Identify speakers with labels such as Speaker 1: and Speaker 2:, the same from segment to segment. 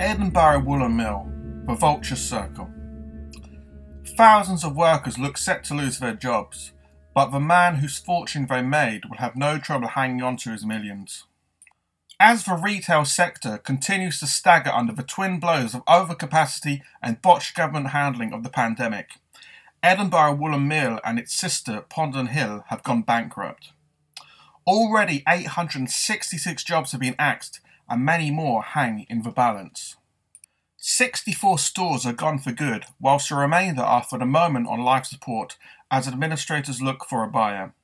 Speaker 1: Edinburgh Woollen Mill, the Vulture Circle. Thousands of workers look set to lose their jobs, but the man whose fortune they made will have no trouble hanging on to his millions. As the retail sector continues to stagger under the twin blows of overcapacity and botched government handling of the pandemic, Edinburgh Woollen Mill and its sister Ponden Mill have gone bankrupt. Already 866 jobs have been axed and many more hang in the balance. 64 stores are gone for good, whilst the remainder are for the moment on life support as administrators look for a buyer.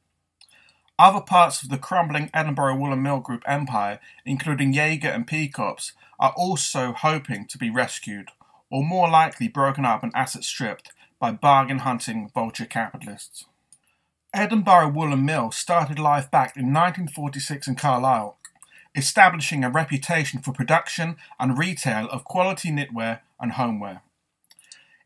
Speaker 1: Other parts of the crumbling Edinburgh Woollen Mill Group empire, including Jaeger and Peacocks, are also hoping to be rescued, or more likely broken up and asset stripped by bargain hunting vulture capitalists. Edinburgh Woolen Mill started life back in 1946 in Carlisle establishing a reputation for production and retail of quality knitwear and homeware.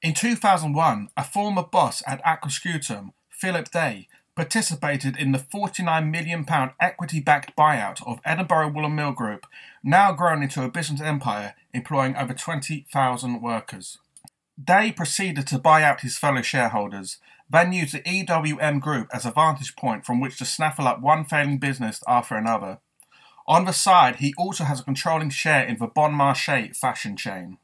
Speaker 1: In 2001, a former boss at Aquascutum, Philip Day, participated in the £49 million equity backed buyout of Edinburgh Woollen Mill Group, now grown into a business empire employing over 20,000 workers. Day proceeded to buy out his fellow shareholders, then used the EWM Group as a vantage point from which to snaffle up one failing business after another. On the side, he also has a controlling share in the Bon Marché fashion chain.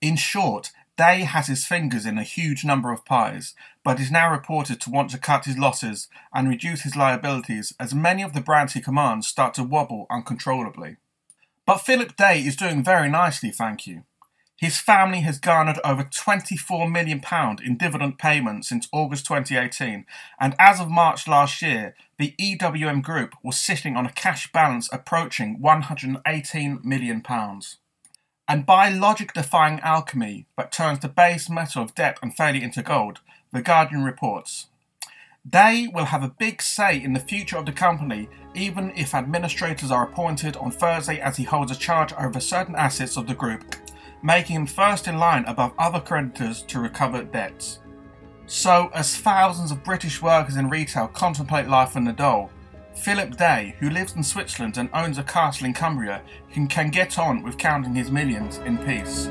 Speaker 1: In short, Day has his fingers in a huge number of pies, but is now reported to want to cut his losses and reduce his liabilities as many of the brands he commands start to wobble uncontrollably. But Philip Day is doing very nicely, thank you. His family has garnered over £24 million in dividend payments since August 2018, and as of March last year, the EWM Group was sitting on a cash balance approaching £118 million. And by logic defying alchemy that turns the base metal of debt and failure into gold, The Guardian reports. They will have a big say in the future of the company, even if administrators are appointed on Thursday as he holds a charge over certain assets of the group making him first in line above other creditors to recover debts. So, as thousands of British workers in retail contemplate life in the dole, Philip Day, who lives in Switzerland and owns a castle in Cumbria, can, can get on with counting his millions in peace.